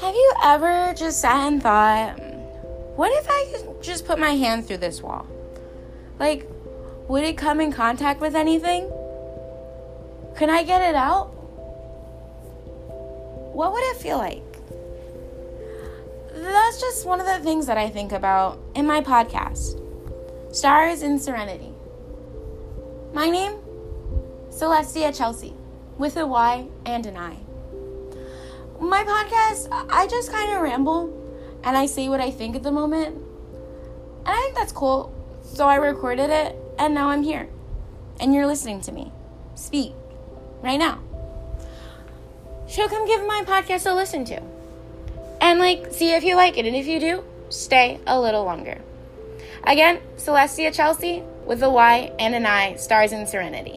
Have you ever just sat and thought, what if I could just put my hand through this wall? Like, would it come in contact with anything? Can I get it out? What would it feel like? That's just one of the things that I think about in my podcast, Stars in Serenity. My name, Celestia Chelsea, with a Y and an I. My podcast, I just kind of ramble and I say what I think at the moment. And I think that's cool. So I recorded it and now I'm here. And you're listening to me speak right now. So come give my podcast a listen to. And like see if you like it. And if you do, stay a little longer. Again, Celestia Chelsea with a Y and an I, stars in serenity.